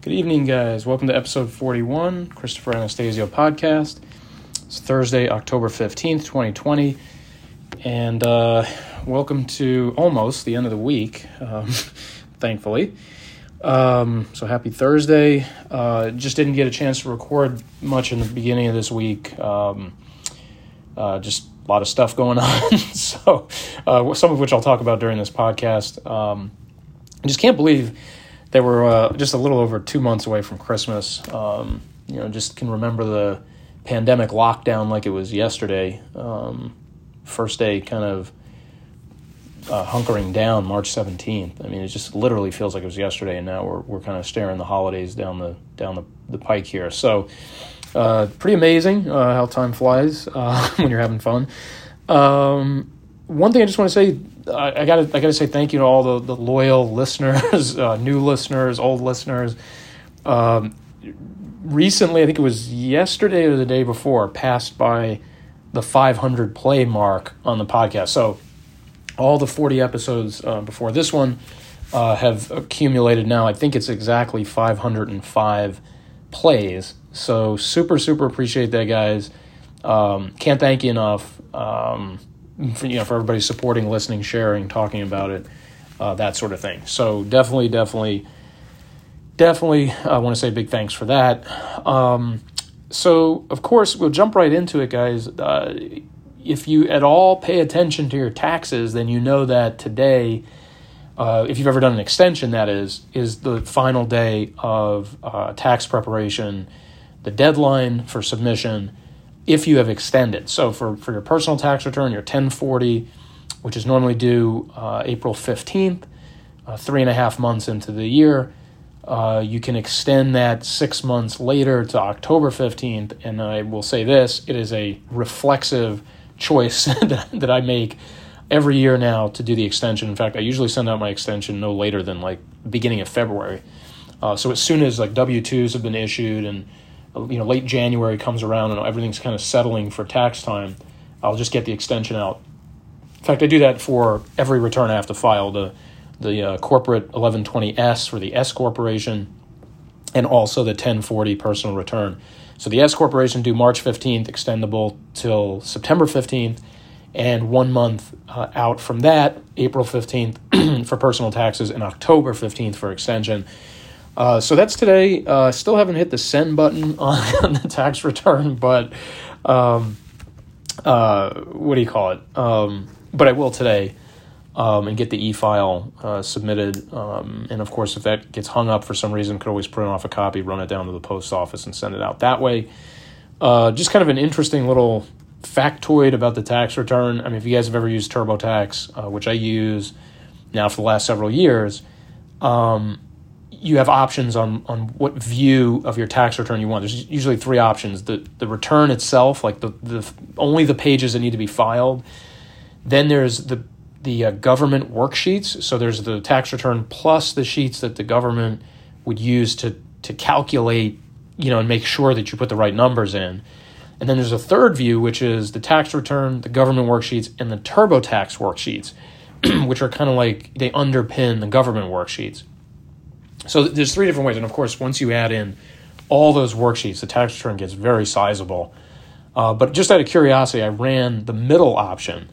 Good evening, guys. Welcome to episode 41, Christopher Anastasio podcast. It's Thursday, October 15th, 2020. And uh, welcome to almost the end of the week, um, thankfully. Um, so happy Thursday. Uh, just didn't get a chance to record much in the beginning of this week. Um, uh, just a lot of stuff going on. so, uh, some of which I'll talk about during this podcast. Um, I just can't believe they were uh, just a little over two months away from Christmas. Um, you know, just can remember the pandemic lockdown like it was yesterday. Um, first day kind of uh, hunkering down March 17th. I mean, it just literally feels like it was yesterday, and now we're, we're kind of staring the holidays down the down the, the pike here. So, uh, pretty amazing uh, how time flies uh, when you're having fun. Um, one thing I just want to say, I, I got I got to say thank you to all the, the loyal listeners, uh, new listeners, old listeners. Um, recently, I think it was yesterday or the day before, passed by the 500 play mark on the podcast. So all the 40 episodes uh, before this one uh, have accumulated now. I think it's exactly 505 plays. So super, super appreciate that, guys. Um, can't thank you enough. Um, for, you know, for everybody supporting, listening, sharing, talking about it, uh, that sort of thing. So definitely, definitely, definitely, I want to say big thanks for that. Um, so of course, we'll jump right into it, guys. Uh, if you at all pay attention to your taxes, then you know that today, uh, if you've ever done an extension, that is, is the final day of uh, tax preparation, the deadline for submission if you have extended. So for, for your personal tax return, your 1040, which is normally due uh, April 15th, uh, three and a half months into the year, uh, you can extend that six months later to October 15th. And I will say this it is a reflexive choice that, that I make every year now to do the extension. In fact, I usually send out my extension no later than like beginning of February. Uh, so as soon as like W 2s have been issued and you know late January comes around and everything's kind of settling for tax time, I'll just get the extension out. In fact, I do that for every return I have to file the the uh, corporate 1120S for the S corporation, and also the 1040 personal return. So the S corporation due March 15th, extendable till September 15th, and one month uh, out from that, April 15th for personal taxes and October 15th for extension. Uh, so that's today. Uh, still haven't hit the send button on, on the tax return, but um, uh, what do you call it? Um, but I will today um, and get the e file uh, submitted. Um, and of course, if that gets hung up for some reason, could always print off a copy, run it down to the post office, and send it out that way. Uh, just kind of an interesting little factoid about the tax return. I mean, if you guys have ever used TurboTax, which I use now for the last several years, um, you have options on on what view of your tax return you want. There's usually three options: the the return itself, like the the only the pages that need to be filed. Then there's the the uh, government worksheets. So there's the tax return plus the sheets that the government would use to to calculate, you know, and make sure that you put the right numbers in. And then there's a third view, which is the tax return, the government worksheets, and the TurboTax worksheets, which are kind of like they underpin the government worksheets. So there's three different ways, and of course, once you add in all those worksheets, the tax return gets very sizable. Uh, but just out of curiosity, I ran the middle option,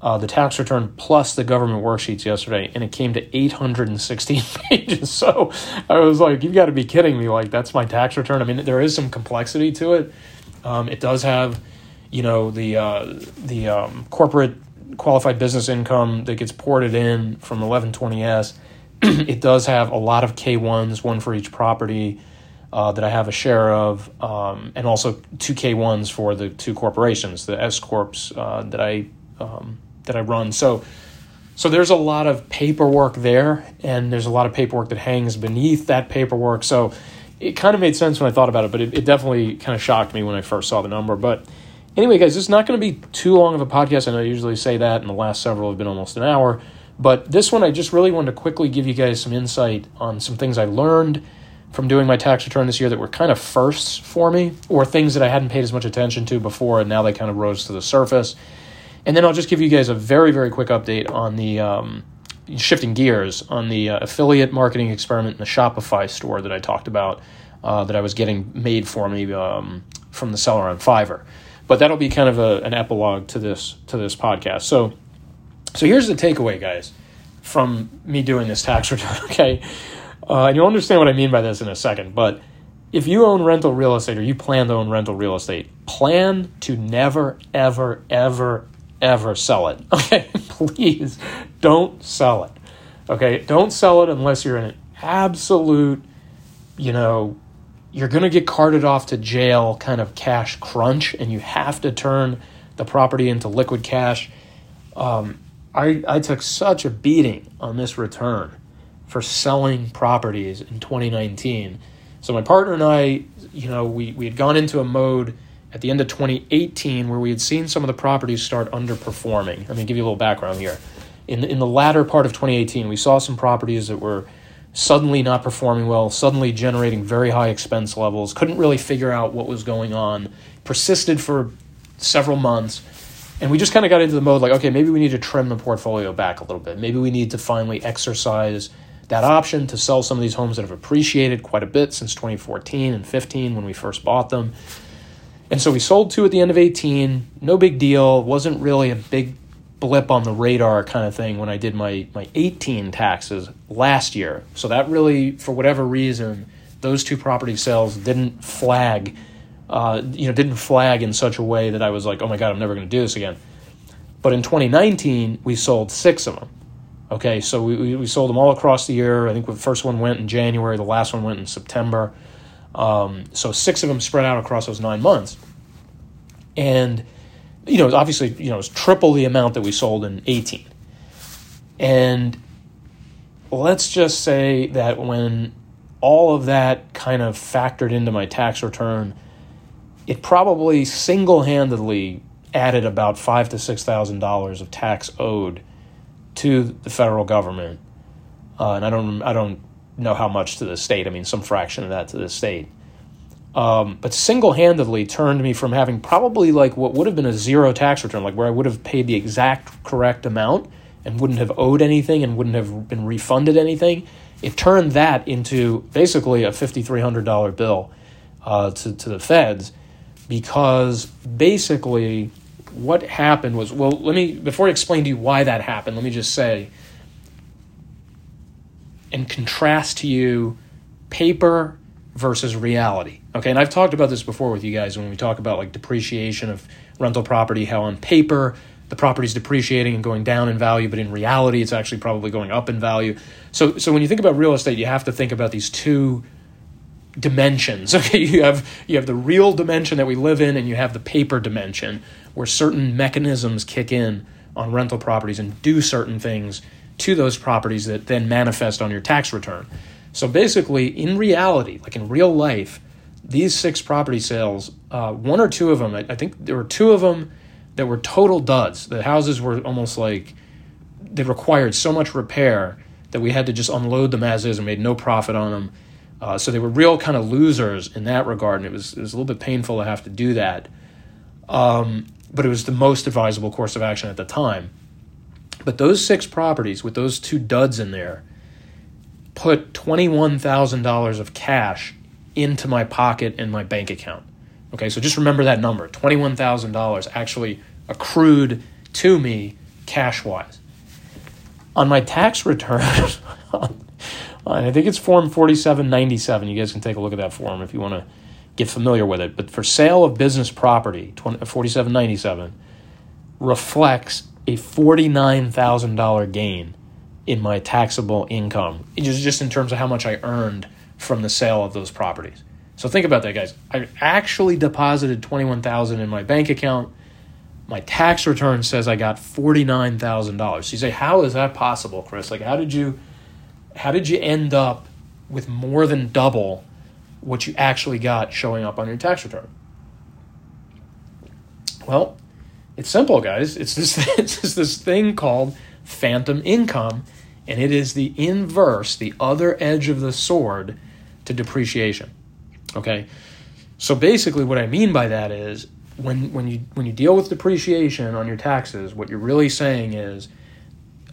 uh, the tax return plus the government worksheets yesterday, and it came to 816 pages. So I was like, "You've got to be kidding me!" Like that's my tax return. I mean, there is some complexity to it. Um, it does have, you know, the uh, the um, corporate qualified business income that gets ported in from 1120s it does have a lot of K1s, one for each property uh, that I have a share of, um, and also two K1s for the two corporations, the S corps uh, that I um, that I run. So, so there's a lot of paperwork there, and there's a lot of paperwork that hangs beneath that paperwork. So, it kind of made sense when I thought about it, but it, it definitely kind of shocked me when I first saw the number. But anyway, guys, this is not going to be too long of a podcast. I know I usually say that, and the last several have been almost an hour. But this one, I just really wanted to quickly give you guys some insight on some things I learned from doing my tax return this year that were kind of firsts for me, or things that I hadn't paid as much attention to before, and now they kind of rose to the surface. And then I'll just give you guys a very, very quick update on the um, shifting gears on the uh, affiliate marketing experiment in the Shopify store that I talked about uh, that I was getting made for me um, from the seller on Fiverr. But that'll be kind of a, an epilogue to this to this podcast. So, so here's the takeaway, guys, from me doing this tax return. Okay, uh, and you'll understand what I mean by this in a second. But if you own rental real estate or you plan to own rental real estate, plan to never, ever, ever, ever sell it. Okay, please don't sell it. Okay, don't sell it unless you're in an absolute, you know, you're going to get carted off to jail kind of cash crunch and you have to turn the property into liquid cash. Um, I, I took such a beating on this return for selling properties in 2019. So my partner and I, you know, we, we had gone into a mode at the end of 2018 where we had seen some of the properties start underperforming. Let me give you a little background here. In, in the latter part of 2018, we saw some properties that were – suddenly not performing well, suddenly generating very high expense levels, couldn't really figure out what was going on, persisted for several months. And we just kind of got into the mode like, okay, maybe we need to trim the portfolio back a little bit. Maybe we need to finally exercise that option to sell some of these homes that have appreciated quite a bit since 2014 and 15 when we first bought them. And so we sold two at the end of 18. No big deal. Wasn't really a big blip on the radar kind of thing when I did my, my 18 taxes last year. So that really, for whatever reason, those two property sales didn't flag, uh, you know, didn't flag in such a way that I was like, oh my God, I'm never going to do this again. But in 2019, we sold six of them. Okay, so we, we sold them all across the year. I think the first one went in January, the last one went in September. Um, so six of them spread out across those nine months. And you know, obviously, you know, it's triple the amount that we sold in 18. And let's just say that when all of that kind of factored into my tax return, it probably single-handedly added about five to six thousand dollars of tax owed to the federal government, uh, and I don't I don't know how much to the state. I mean, some fraction of that to the state um, but single handedly turned me from having probably like what would have been a zero tax return, like where I would have paid the exact correct amount and wouldn't have owed anything and wouldn't have been refunded anything. It turned that into basically a $5,300 bill uh, to, to the feds because basically what happened was well, let me, before I explain to you why that happened, let me just say and contrast to you paper versus reality. Okay, and I've talked about this before with you guys when we talk about like depreciation of rental property, how on paper the property's depreciating and going down in value, but in reality it's actually probably going up in value. So so when you think about real estate, you have to think about these two dimensions. Okay, you have you have the real dimension that we live in and you have the paper dimension where certain mechanisms kick in on rental properties and do certain things to those properties that then manifest on your tax return. So basically, in reality, like in real life, these six property sales, uh, one or two of them, I, I, think there were two of them that were total duds. The houses were almost like they required so much repair that we had to just unload them as is and made no profit on them. Uh, so they were real kind of losers in that regard, and it was it was a little bit painful to have to do that. Um, but it was the most advisable course of action at the time. But those six properties with those two duds in there put $21,000 of cash into my pocket and my bank account. Okay, so just remember that number $21,000 actually accrued to me cash wise. On my tax return, Uh, I think it's Form 4797. You guys can take a look at that form if you want to get familiar with it. But for sale of business property, 4797 reflects a $49,000 gain in my taxable income, just, just in terms of how much I earned from the sale of those properties. So think about that, guys. I actually deposited twenty one thousand in my bank account. My tax return says I got forty nine thousand dollars. So you say, how is that possible, Chris? Like, how did you, how did you end up with more than double what you actually got showing up on your tax return? Well, it's simple, guys. It's this, it's this thing called phantom income, and it is the inverse, the other edge of the sword to depreciation. Okay? So basically what I mean by that is when when you when you deal with depreciation on your taxes, what you're really saying is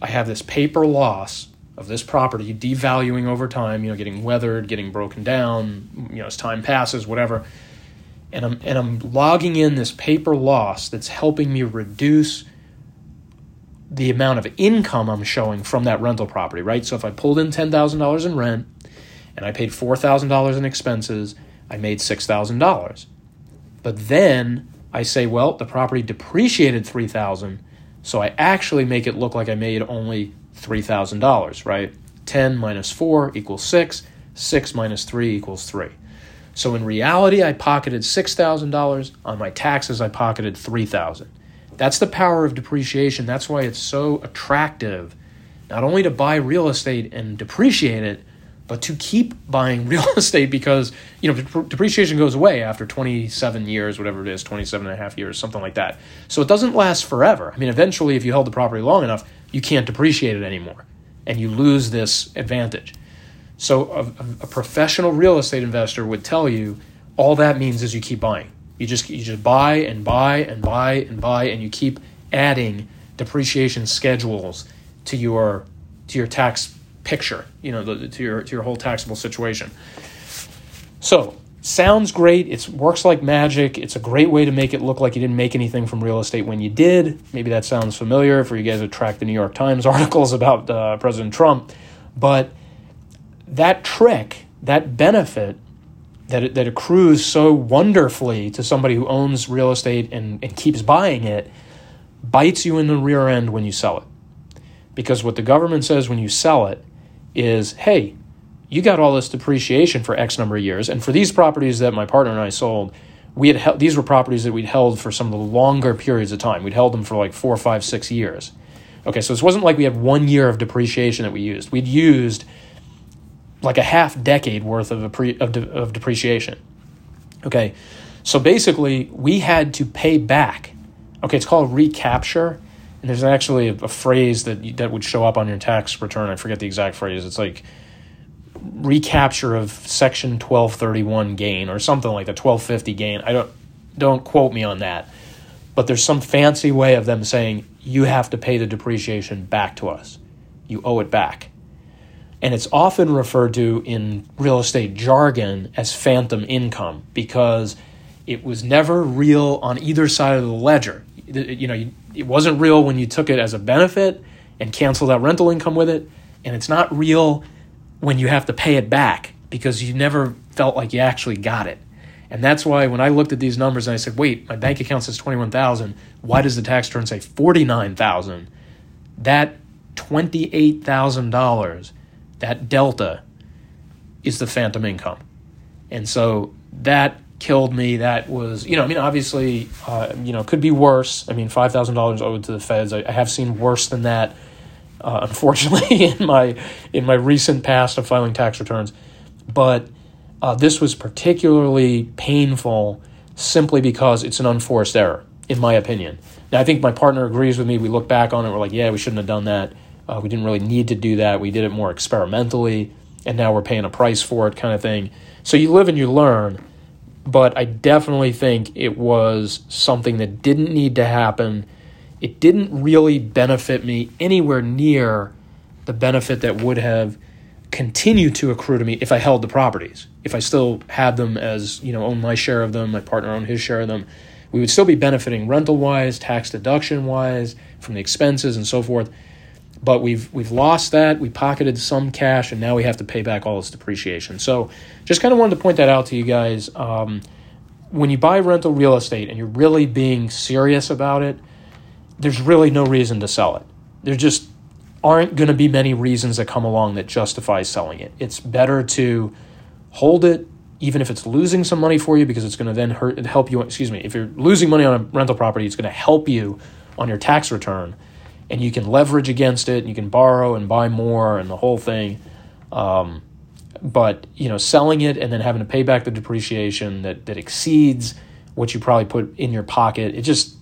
I have this paper loss of this property devaluing over time, you know, getting weathered, getting broken down, you know, as time passes, whatever. And I'm and I'm logging in this paper loss that's helping me reduce the amount of income I'm showing from that rental property, right? So if I pulled in $10,000 in rent and I paid $4,000 in expenses, I made $6,000. But then I say, well, the property depreciated 3000 so I actually make it look like I made only $3,000, right? 10 minus 4 equals 6, 6 minus 3 equals 3. So in reality, I pocketed $6,000. On my taxes, I pocketed 3000 That's the power of depreciation. That's why it's so attractive not only to buy real estate and depreciate it, but to keep buying real estate because you know depreciation goes away after 27 years whatever it is 27 and a half years something like that. So it doesn't last forever. I mean eventually if you held the property long enough you can't depreciate it anymore and you lose this advantage. So a, a professional real estate investor would tell you all that means is you keep buying. You just you just buy and buy and buy and buy and you keep adding depreciation schedules to your to your tax picture, you know, the, to your to your whole taxable situation. So sounds great. It works like magic. It's a great way to make it look like you didn't make anything from real estate when you did. Maybe that sounds familiar for you guys who track the New York Times articles about uh, President Trump. But that trick, that benefit that that accrues so wonderfully to somebody who owns real estate and, and keeps buying it, bites you in the rear end when you sell it. Because what the government says when you sell it is hey, you got all this depreciation for X number of years. And for these properties that my partner and I sold, we had held, these were properties that we'd held for some of the longer periods of time. We'd held them for like four, five, six years. Okay, so this wasn't like we had one year of depreciation that we used. We'd used like a half decade worth of, pre, of, de, of depreciation. Okay, so basically we had to pay back. Okay, it's called recapture and there's actually a, a phrase that that would show up on your tax return. I forget the exact phrase. It's like recapture of section 1231 gain or something like the 1250 gain. I don't don't quote me on that. But there's some fancy way of them saying you have to pay the depreciation back to us. You owe it back. And it's often referred to in real estate jargon as phantom income because it was never real on either side of the ledger. You know, it wasn't real when you took it as a benefit and canceled out rental income with it, and it's not real when you have to pay it back because you never felt like you actually got it. And that's why when I looked at these numbers and I said, "Wait, my bank account says 21,000, why does the tax return say 49,000?" That $28,000, that delta is the phantom income. And so that killed me. That was, you know, I mean, obviously, uh, you know, could be worse. I mean, five thousand dollars owed to the feds. I, I, have seen worse than that, uh, unfortunately, in my in my recent past of filing tax returns. But uh, this was particularly painful simply because it's an unforced error, in my opinion. Now, I think my partner agrees with me. We look back on it, we're like, yeah, we shouldn't have done that. Uh, we didn't really need to do that. We did it more experimentally, and now we're paying a price for it, kind of thing. So you live and you learn but I definitely think it was something that didn't need to happen. It didn't really benefit me anywhere near the benefit that would have continued to accrue to me if I held the properties. If I still had them as, you know, own my share of them, my partner owned his share of them, we would still be benefiting rental wise, tax deduction wise, from the expenses and so forth. But we've we've lost that. We pocketed some cash, and now we have to pay back all this depreciation. So, just kind of wanted to point that out to you guys. Um, when you buy rental real estate and you're really being serious about it, there's really no reason to sell it. There just aren't going to be many reasons that come along that justify selling it. It's better to hold it, even if it's losing some money for you, because it's going to then hurt, help you. Excuse me, if you're losing money on a rental property, it's going to help you on your tax return and you can leverage against it and you can borrow and buy more and the whole thing. Um, but you know selling it and then having to pay back the depreciation that that exceeds what you probably put in your pocket it just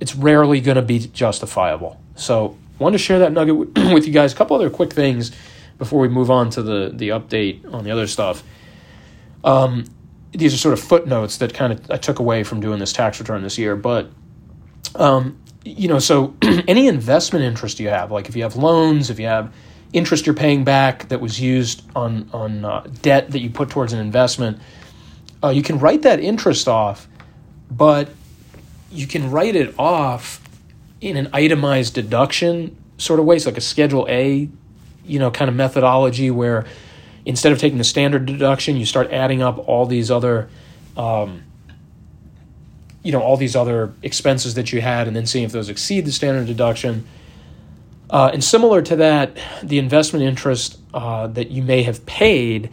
it's rarely going to be justifiable. So wanted to share that nugget with you guys. A couple other quick things before we move on to the the update on the other stuff. Um, these are sort of footnotes that kind of I took away from doing this tax return this year but Um, you know, so any investment interest you have, like if you have loans, if you have interest you're paying back that was used on on uh, debt that you put towards an investment, uh, you can write that interest off, but you can write it off in an itemized deduction sort of way, so like a Schedule A, you know, kind of methodology where instead of taking the standard deduction, you start adding up all these other. Um, you know all these other expenses that you had and then seeing if those exceed the standard deduction. Uh, and similar to that the investment interest uh, that you may have paid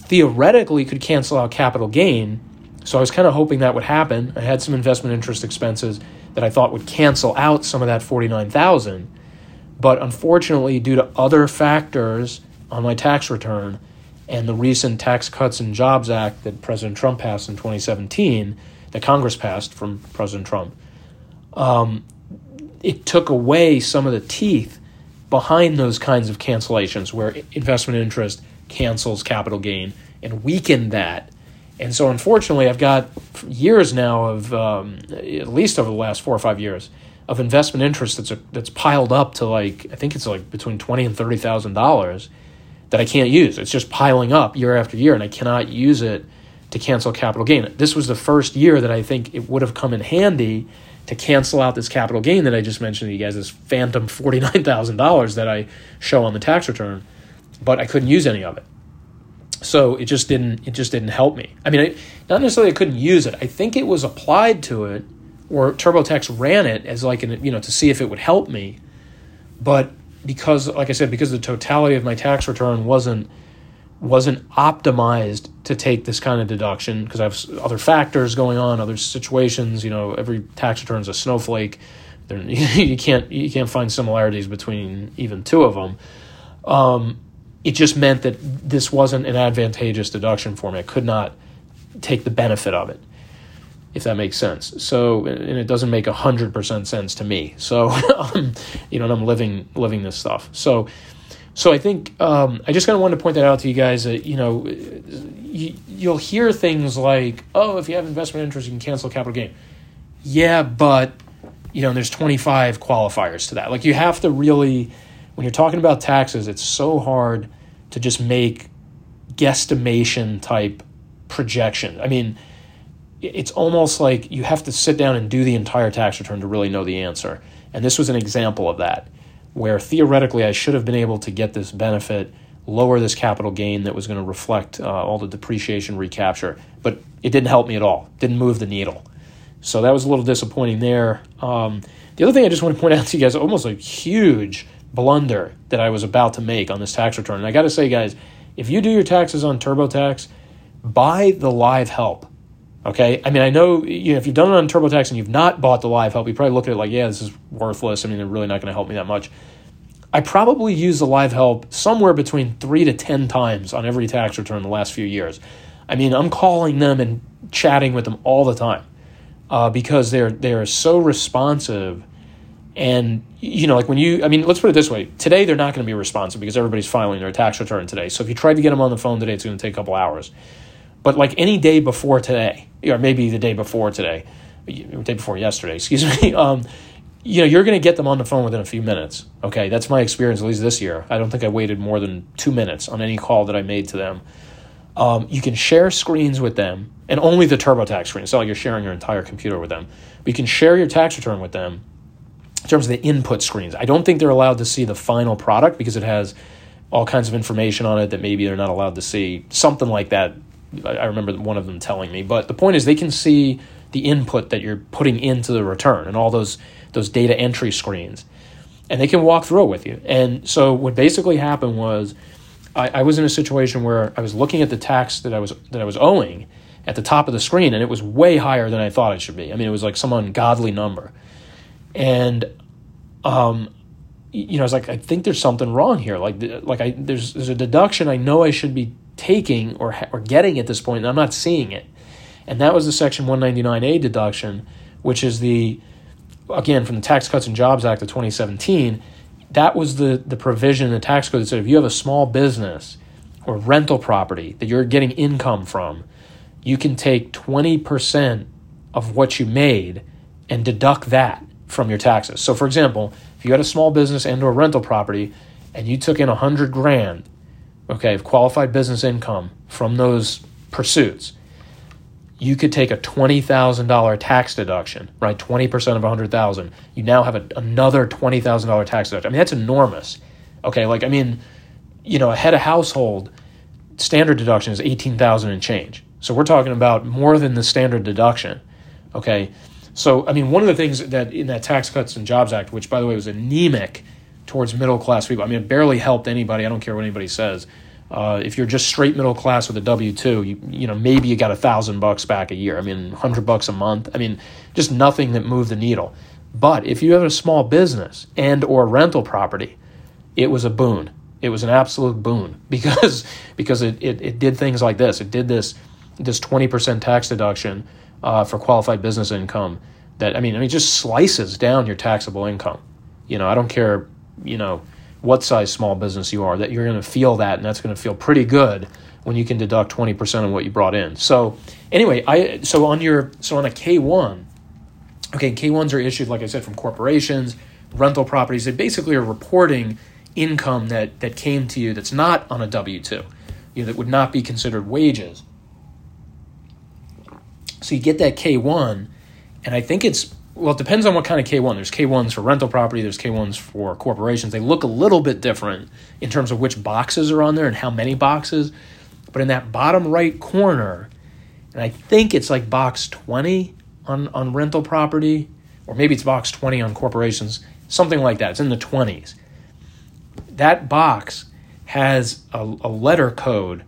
theoretically could cancel out capital gain. So i was kind of hoping that would happen. I had some investment interest expenses that i thought would cancel out some of that 49000 but unfortunately due to other factors on my tax return and the recent tax cuts and jobs act that president trump passed in 2017 that Congress passed from President Trump, um, it took away some of the teeth behind those kinds of cancellations where investment interest cancels capital gain and weakened that. And so, unfortunately, I've got years now of um, at least over the last four or five years of investment interest that's a, that's piled up to like I think it's like between twenty and thirty thousand dollars that I can't use. It's just piling up year after year, and I cannot use it to cancel capital gain. This was the first year that I think it would have come in handy to cancel out this capital gain that I just mentioned to you guys, this phantom $49,000 that I show on the tax return, but I couldn't use any of it. So it just didn't it just didn't help me. I mean, I, not necessarily I couldn't use it. I think it was applied to it or TurboTax ran it as like an you know to see if it would help me. But because like I said because the totality of my tax return wasn't wasn't optimized to take this kind of deduction because I have other factors going on, other situations. You know, every tax return is a snowflake. There, you can't you can't find similarities between even two of them. Um, it just meant that this wasn't an advantageous deduction for me. I could not take the benefit of it, if that makes sense. So, and it doesn't make hundred percent sense to me. So, um, you know, I'm living living this stuff. So so I think um, I just kind of wanted to point that out to you guys that you know you, you'll hear things like, "Oh, if you have investment interest, you can cancel capital gain." Yeah, but you know, there's 25 qualifiers to that. Like you have to really, when you're talking about taxes, it's so hard to just make guesstimation type projection. I mean, it's almost like you have to sit down and do the entire tax return to really know the answer. And this was an example of that where theoretically I should have been able to get this benefit, lower this capital gain that was going to reflect uh, all the depreciation recapture, but it didn't help me at all. Didn't move the needle. So that was a little disappointing there. Um, the other thing I just want to point out to you guys, almost a huge blunder that I was about to make on this tax return. And I got to say, guys, if you do your taxes on TurboTax, buy the live help. Okay, I mean, I know, you know if you've done it on TurboTax and you've not bought the live help, you probably look at it like, yeah, this is worthless. I mean, they're really not going to help me that much. I probably use the live help somewhere between three to 10 times on every tax return the last few years. I mean, I'm calling them and chatting with them all the time uh, because they're, they're so responsive. And, you know, like when you, I mean, let's put it this way today, they're not going to be responsive because everybody's filing their tax return today. So if you tried to get them on the phone today, it's going to take a couple hours. But like any day before today, or maybe the day before today, day before yesterday, excuse me, um, you know, you're going to get them on the phone within a few minutes. Okay, that's my experience, at least this year. I don't think I waited more than two minutes on any call that I made to them. Um, you can share screens with them, and only the TurboTax screen. It's not like you're sharing your entire computer with them. But you can share your tax return with them in terms of the input screens. I don't think they're allowed to see the final product because it has all kinds of information on it that maybe they're not allowed to see. Something like that I remember one of them telling me. But the point is, they can see the input that you're putting into the return and all those those data entry screens, and they can walk through it with you. And so what basically happened was, I, I was in a situation where I was looking at the tax that I was that I was owing at the top of the screen, and it was way higher than I thought it should be. I mean, it was like some ungodly number, and um, you know, I was like, I think there's something wrong here. Like, like I there's there's a deduction I know I should be taking or, or getting at this point, and I'm not seeing it. And that was the Section 199A deduction, which is the, again, from the Tax Cuts and Jobs Act of 2017. That was the, the provision in the tax code that said if you have a small business or rental property that you're getting income from, you can take 20% of what you made and deduct that from your taxes. So, for example, if you had a small business and or rental property and you took in a hundred grand, okay, of qualified business income from those pursuits, you could take a $20,000 tax deduction, right? 20% of 100,000. You now have a, another $20,000 tax deduction. I mean, that's enormous. Okay, like I mean, you know, a head of household standard deduction is 18,000 and change. So we're talking about more than the standard deduction. Okay? So I mean, one of the things that in that Tax Cuts and Jobs Act, which by the way was anemic towards middle class people. I mean, it barely helped anybody. I don't care what anybody says. Uh, if you're just straight middle class with a W two, you you know maybe you got a thousand bucks back a year. I mean, hundred bucks a month. I mean, just nothing that moved the needle. But if you have a small business and or rental property, it was a boon. It was an absolute boon because because it, it, it did things like this. It did this this twenty percent tax deduction uh, for qualified business income. That I mean, I mean, just slices down your taxable income. You know, I don't care. You know what size small business you are, that you're going to feel that, and that's going to feel pretty good when you can deduct 20% of what you brought in. So, anyway, I so on your so on a K1, okay, K1s are issued like I said from corporations, rental properties. They basically are reporting income that that came to you that's not on a W2. You know, that would not be considered wages. So you get that K1 and I think it's well, it depends on what kind of K1. There's K1s for rental property, there's K1s for corporations. They look a little bit different in terms of which boxes are on there and how many boxes. But in that bottom right corner, and I think it's like box 20 on, on rental property, or maybe it's box 20 on corporations, something like that. It's in the 20s. That box has a, a letter code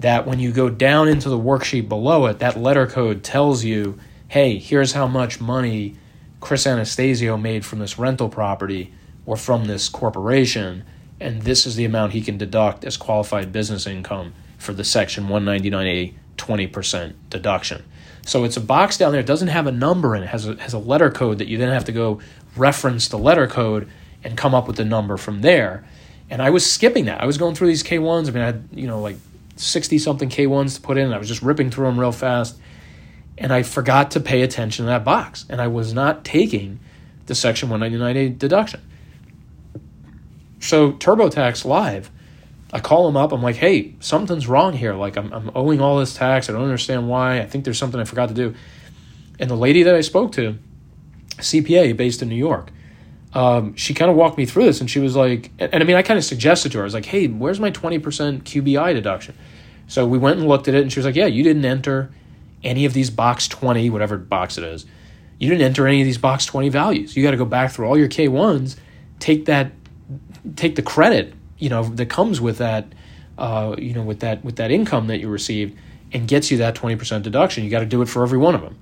that when you go down into the worksheet below it, that letter code tells you, hey, here's how much money Chris Anastasio made from this rental property or from this corporation, and this is the amount he can deduct as qualified business income for the Section 199A 20% deduction. So it's a box down there. It doesn't have a number in it. it has a, has a letter code that you then have to go reference the letter code and come up with the number from there. And I was skipping that. I was going through these K1s. I mean, I had, you know, like 60 something K1s to put in. I was just ripping through them real fast and I forgot to pay attention to that box, and I was not taking the Section 199A deduction. So TurboTax Live, I call them up. I'm like, hey, something's wrong here. Like I'm, I'm owing all this tax. I don't understand why. I think there's something I forgot to do. And the lady that I spoke to, CPA based in New York, um, she kind of walked me through this, and she was like, and, and I mean, I kind of suggested to her, I was like, hey, where's my 20% QBI deduction? So we went and looked at it, and she was like, yeah, you didn't enter any of these box 20, whatever box it is. You didn't enter any of these box 20 values. You got to go back through all your K1s, take that take the credit, you know, that comes with that uh, you know, with that with that income that you received and gets you that 20% deduction. You got to do it for every one of them.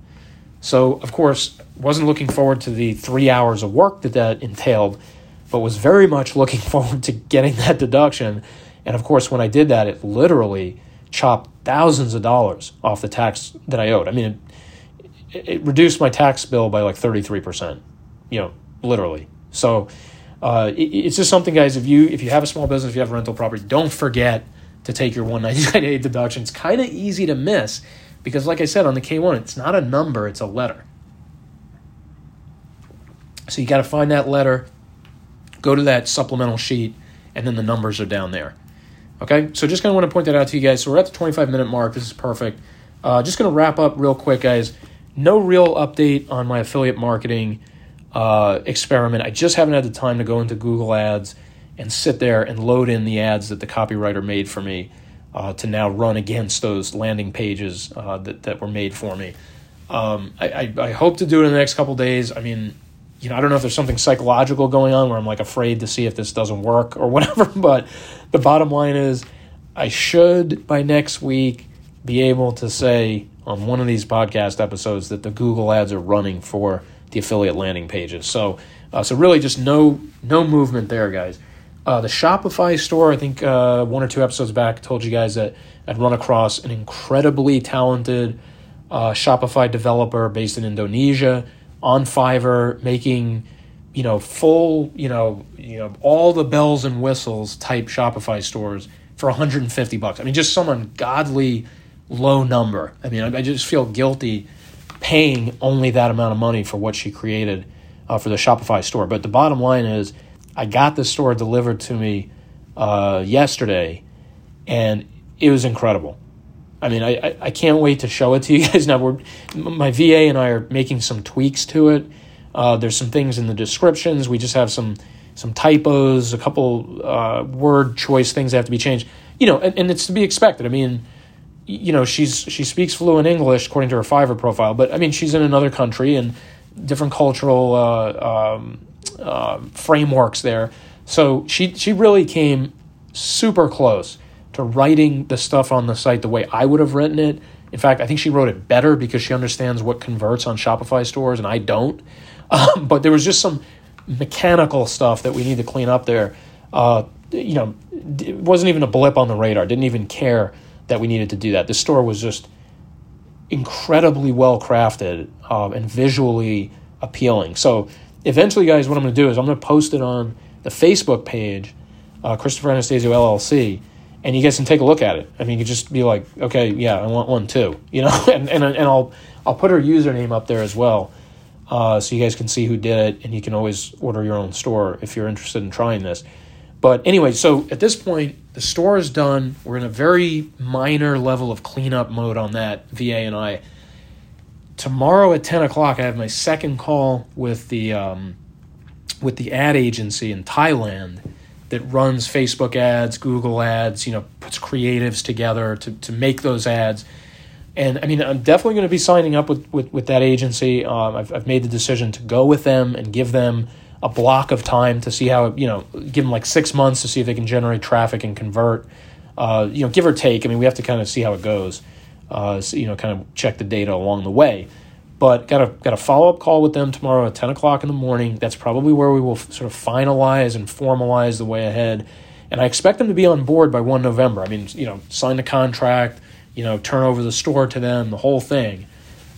So, of course, wasn't looking forward to the 3 hours of work that that entailed, but was very much looking forward to getting that deduction. And of course, when I did that, it literally chopped thousands of dollars off the tax that I owed. I mean, it, it reduced my tax bill by like 33%, you know, literally. So uh, it, it's just something, guys, if you if you have a small business, if you have rental property, don't forget to take your 199A deduction. It's kind of easy to miss because, like I said, on the K1, it's not a number, it's a letter. So you got to find that letter, go to that supplemental sheet, and then the numbers are down there. Okay, so just kind of want to point that out to you guys. So we're at the 25 minute mark. This is perfect. Uh, just going to wrap up real quick, guys. No real update on my affiliate marketing uh, experiment. I just haven't had the time to go into Google Ads and sit there and load in the ads that the copywriter made for me uh, to now run against those landing pages uh, that, that were made for me. Um, I, I, I, hope to do it in the next couple days. I mean, you know, I don't know if there's something psychological going on where I'm like afraid to see if this doesn't work or whatever, but the bottom line is I should by next week be able to say on one of these podcast episodes that the Google ads are running for the affiliate landing pages. So, uh, so really just no no movement there, guys. Uh, the Shopify store, I think uh, one or two episodes back, told you guys that I'd run across an incredibly talented uh, Shopify developer based in Indonesia on Fiverr making, you know, full, you know, you know, all the bells and whistles type Shopify stores for 150 bucks. I mean, just some ungodly low number. I mean, I, I just feel guilty paying only that amount of money for what she created uh, for the Shopify store. But the bottom line is, I got the store delivered to me uh, yesterday, and it was incredible. I mean, I, I, I, can't wait to show it to you guys. Now, we're, my VA and I are making some tweaks to it. Uh, there's some things in the descriptions. We just have some some typos, a couple uh, word choice things that have to be changed. You know, and, and it's to be expected. I mean, you know, she's she speaks fluent English according to her Fiverr profile, but I mean, she's in another country and different cultural uh, um, uh, frameworks there. So she she really came super close to writing the stuff on the site the way I would have written it. In fact, I think she wrote it better because she understands what converts on Shopify stores and I don't. Um, but there was just some mechanical stuff that we need to clean up there. Uh, you know, it wasn't even a blip on the radar. Didn't even care that we needed to do that. The store was just incredibly well crafted um, and visually appealing. So eventually, guys, what I'm going to do is I'm going to post it on the Facebook page, uh, Christopher Anastasio LLC, and you guys can take a look at it. I mean, you just be like, okay, yeah, I want one too, you know, and and and I'll I'll put her username up there as well, uh, so you guys can see who did it, and you can always order your own store if you're interested in trying this. But anyway, so at this point, the store is done. We're in a very minor level of cleanup mode on that, VA and I. Tomorrow at 10 o'clock, I have my second call with the, um, with the ad agency in Thailand that runs Facebook ads, Google ads, you know, puts creatives together to, to make those ads. And I mean, I'm definitely going to be signing up with, with, with that agency. Um, I've, I've made the decision to go with them and give them a block of time to see how you know give them like six months to see if they can generate traffic and convert uh, you know give or take i mean we have to kind of see how it goes uh, so, you know kind of check the data along the way but got a got a follow-up call with them tomorrow at 10 o'clock in the morning that's probably where we will f- sort of finalize and formalize the way ahead and i expect them to be on board by 1 november i mean you know sign the contract you know turn over the store to them the whole thing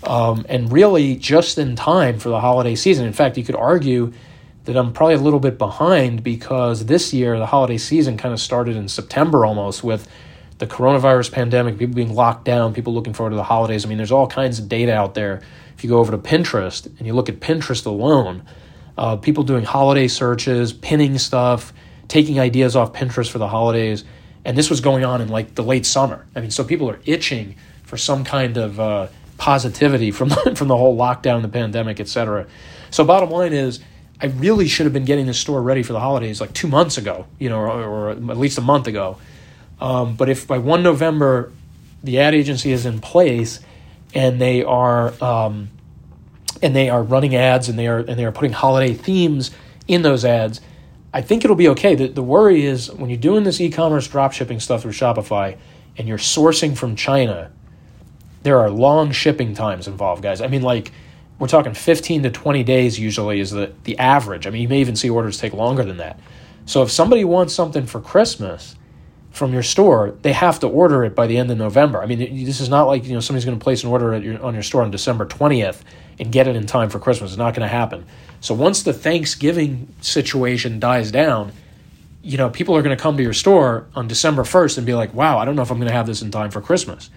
um, and really just in time for the holiday season in fact you could argue that I'm probably a little bit behind because this year the holiday season kind of started in September almost with the coronavirus pandemic, people being locked down, people looking forward to the holidays. I mean, there's all kinds of data out there. If you go over to Pinterest and you look at Pinterest alone, uh, people doing holiday searches, pinning stuff, taking ideas off Pinterest for the holidays. And this was going on in like the late summer. I mean, so people are itching for some kind of uh, positivity from from the whole lockdown, the pandemic, etc. So, bottom line is, I really should have been getting the store ready for the holidays like two months ago, you know, or, or at least a month ago. Um, but if by 1 November the ad agency is in place and they are um, and they are running ads and they are and they are putting holiday themes in those ads, I think it'll be okay. The, the worry is when you're doing this e-commerce drop shipping stuff through Shopify and you're sourcing from China, there are long shipping times involved, guys. I mean, like we're talking 15 to 20 days usually is the, the average. I mean, you may even see orders take longer than that. So if somebody wants something for Christmas from your store, they have to order it by the end of November. I mean, this is not like, you know, somebody's going to place an order your, on your store on December 20th and get it in time for Christmas. It's not going to happen. So once the Thanksgiving situation dies down, you know, people are going to come to your store on December 1st and be like, wow, I don't know if I'm going to have this in time for Christmas.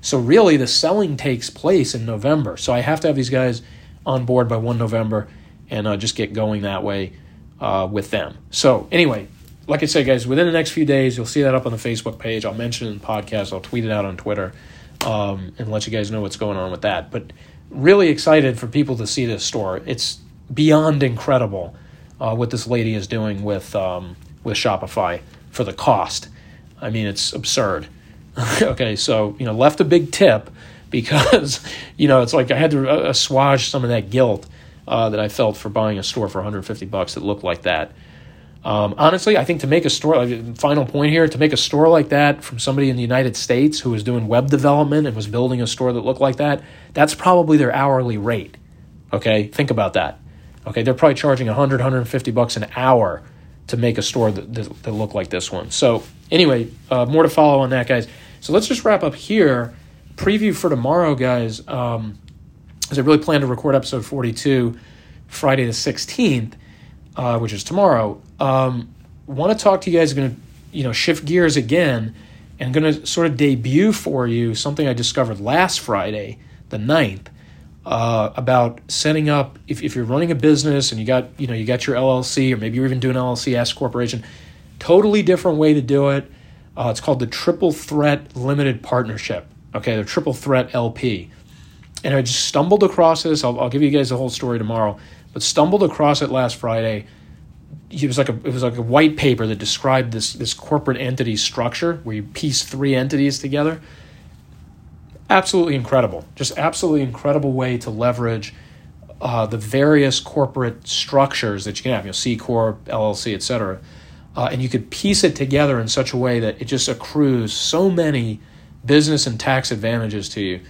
So really, the selling takes place in November. So I have to have these guys on board by one November and uh, just get going that way uh, with them. So anyway, like I said, guys, within the next few days, you'll see that up on the Facebook page. I'll mention it in the podcast. I'll tweet it out on Twitter um, and let you guys know what's going on with that. But really excited for people to see this store. It's beyond incredible uh, what this lady is doing with um, with Shopify for the cost. I mean, it's absurd. okay, so you know, left a big tip because you know it's like I had to uh, assuage some of that guilt uh, that I felt for buying a store for 150 bucks that looked like that. Um, honestly, I think to make a store, like, final point here, to make a store like that from somebody in the United States who was doing web development and was building a store that looked like that, that's probably their hourly rate. Okay, think about that. Okay, they're probably charging 100, 150 bucks an hour to make a store that, that, that looked like this one. So, anyway, uh, more to follow on that, guys. So let's just wrap up here. Preview for tomorrow, guys. Um, as I really plan to record episode 42 Friday the 16th, uh, which is tomorrow. Um, Want to talk to you guys. Going to you know shift gears again and going to sort of debut for you something I discovered last Friday, the 9th. uh, about setting up if, if you're running a business and you got you know you got your LLC or maybe you're even doing LLC S corporation. Totally different way to do it. Uh, it's called the Triple Threat Limited Partnership. Okay, the Triple Threat LP. And I just stumbled across this. I'll, I'll give you guys the whole story tomorrow, but stumbled across it last Friday it was like a it was like a white paper that described this this corporate entity structure where you piece three entities together. Absolutely incredible, just absolutely incredible way to leverage uh, the various corporate structures that you can have, you know, C corp, LLC, etc. Uh, and you could piece it together in such a way that it just accrues so many business and tax advantages to you.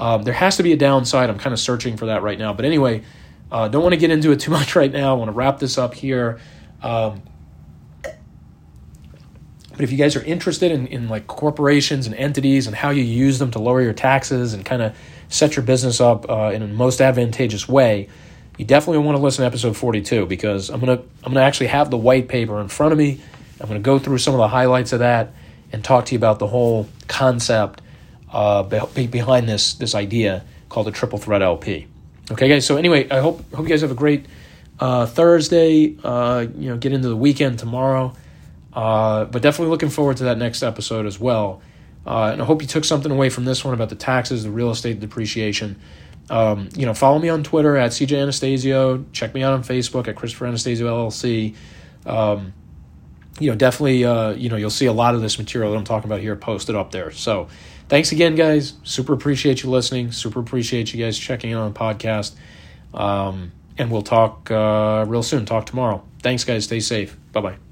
Um, there has to be a downside. I'm kind of searching for that right now, but anyway, uh, don't want to get into it too much right now. I want to wrap this up here. Um, but if you guys are interested in, in like corporations and entities and how you use them to lower your taxes and kind of set your business up uh, in a most advantageous way, you definitely want to listen to episode 42 because I'm gonna I'm gonna actually have the white paper in front of me. I'm gonna go through some of the highlights of that and talk to you about the whole concept uh, behind this this idea called the triple threat LP. Okay, guys. So anyway, I hope hope you guys have a great uh, Thursday. Uh, you know, get into the weekend tomorrow. Uh, but definitely looking forward to that next episode as well. Uh, and I hope you took something away from this one about the taxes, the real estate depreciation. Um, you know, follow me on Twitter at CJ Anastasio. Check me out on Facebook at Christopher Anastasio LLC. Um, you know, definitely, uh, you know, you'll see a lot of this material that I'm talking about here posted up there. So, thanks again, guys. Super appreciate you listening. Super appreciate you guys checking in on the podcast. Um, and we'll talk uh, real soon. Talk tomorrow. Thanks, guys. Stay safe. Bye bye.